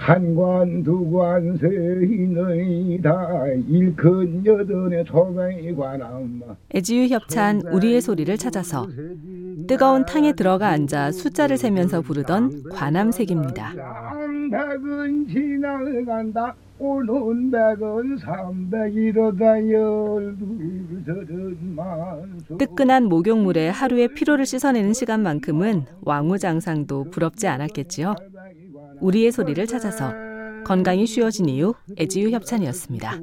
한관 두관 세인의다 일큰 여든의 초명이 관함 애지유 협찬 우리의 소리를 찾아서 뜨거운 탕에 들어가 앉아 숫자를 세면서 부르던 관함색입니다. 백은 지나간다 오는 백은 삼백이로다 열두서른만 뜨끈한 목욕물에 하루의 피로를 씻어내는 시간만큼은 왕우장상도 부럽지 않았겠지요. 우리의 소리를 찾아서 건강이 쉬워진 이유 애지유 협찬이었습니다.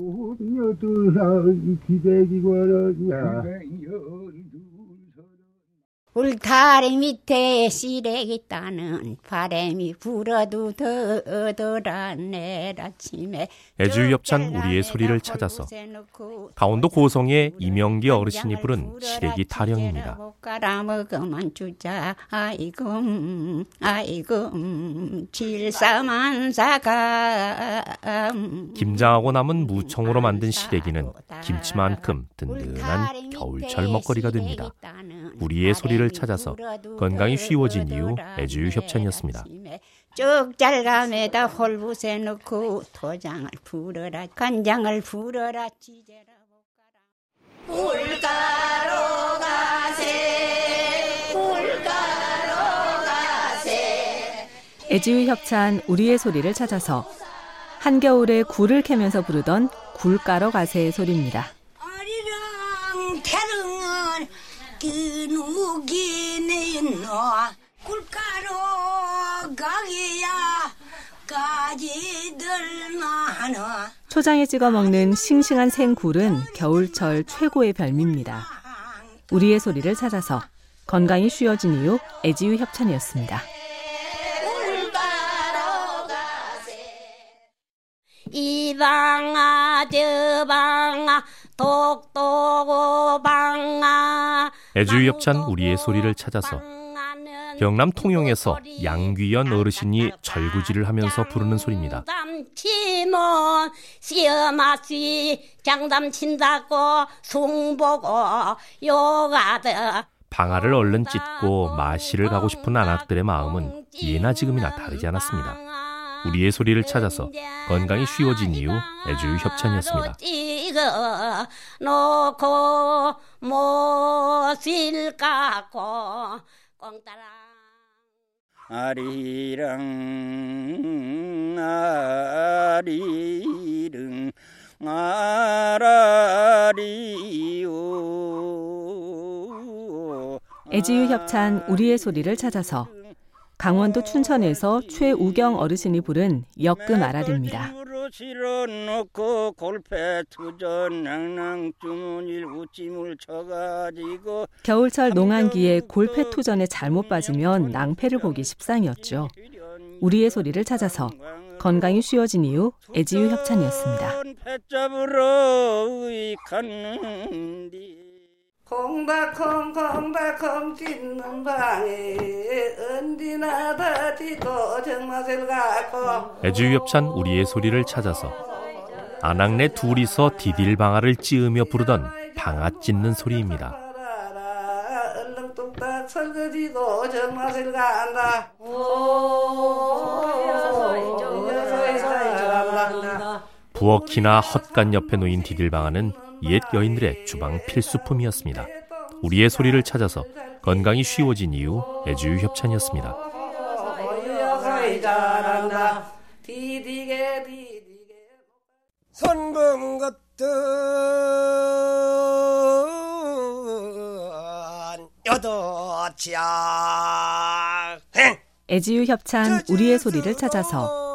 울타리 밑에 시래기 따는 바람이 불어도 더더란 내일 아침에 애주협찬 우리의 소리를 찾아서 강원도 고성의 이명기 어르신이 부른 시래기 타령입니다. 깔아먹으면 주자 아이고 음, 아이고 음, 질사만 사가 김장하고 남은 무청으로 만든 시래기는 김치만큼 든든한 겨울철 먹거리가 됩니다. 우리의 소리를 찾아서 건강이 쉬워진 이유 애주유 협찬이었습니다. 쭉 잘감에다 홀붓에 넣고 도장을 불어라 간장을 불어라 지제라 볶아라 가세 울가로 가세 애지유 협찬 우리의 소리를 찾아서 한겨울에 굴을 캐면서 부르던 굴 까러 가세의 소리입니다. 어리랑 태릉은 기누기네 있노 굴가로 가기야 가지들만 초장에 찍어 먹는 싱싱한 생굴은 겨울철 최고의 별미입니다. 우리의 소리를 찾아서 건강이 쉬워진 이유 애지유 협찬이었습니다. 이방아 저방아 독도고 방아 애주유 협찬 우리의 소리를 찾아서 경남 통영에서 양귀연 어르신이 절구지를 하면서 부르는 소리입니다. 담치면 시어마시 장담 친다고 숭보고 요가드 방아를 얼른 찢고 마시를 가고 싶은 아낙들의 마음은 예나 지금이나 다르지 않았습니다. 우리의 소리를 찾아서 건강이 쉬워진 이유 애주유 협찬이었습니다. 아리랑 아리릉 아라리오 애지유 협찬 우리의 소리를 찾아서 강원도 춘천에서 최우경 어르신이 부른 역금 아랄입니다. 골패 겨울철 농한기에 골패토전에 잘못 빠지면 낭패를 보기 십상이었죠. 우리의 소리를 찾아서 건강이 쉬워진 이유 애지유 협찬이었습니다. 콩닥콩 콩닥콩 찢는 방에 언디나 다디고 정맛을 갖고 애주유 협찬 우리의 소리를 찾아서 아낙네 둘이서 디딜방아를 찌으며 부르던 방아 찢는 소리입니다. 정맛을 간다 부엌이나 헛간 옆에 놓인 디딜방아는 옛 여인들의 주방 필수품이었습니다. 우리의 소리를 찾아서 건강이 쉬워진 이유 애주유 협찬이었습니다. 손금 같은 여도치야 애지유 협찬 우리의 소리를 찾아서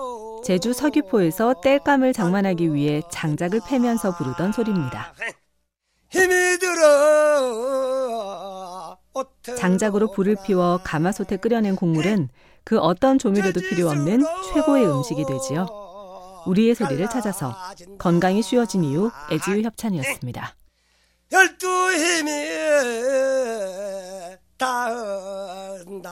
제주 서귀포에서 땔감을 장만하기 위해 장작을 패면서 부르던 소리입니다. 힘이 들어 장작으로 불을 피워 가마솥에 끓여낸 국물은 그 어떤 조미료도 필요 없는 최고의 음식이 되지요. 우리의 소리를 찾아서 건강이 쉬워진 이유 애지유 협찬이었습니다. 열두 힘이 닿는다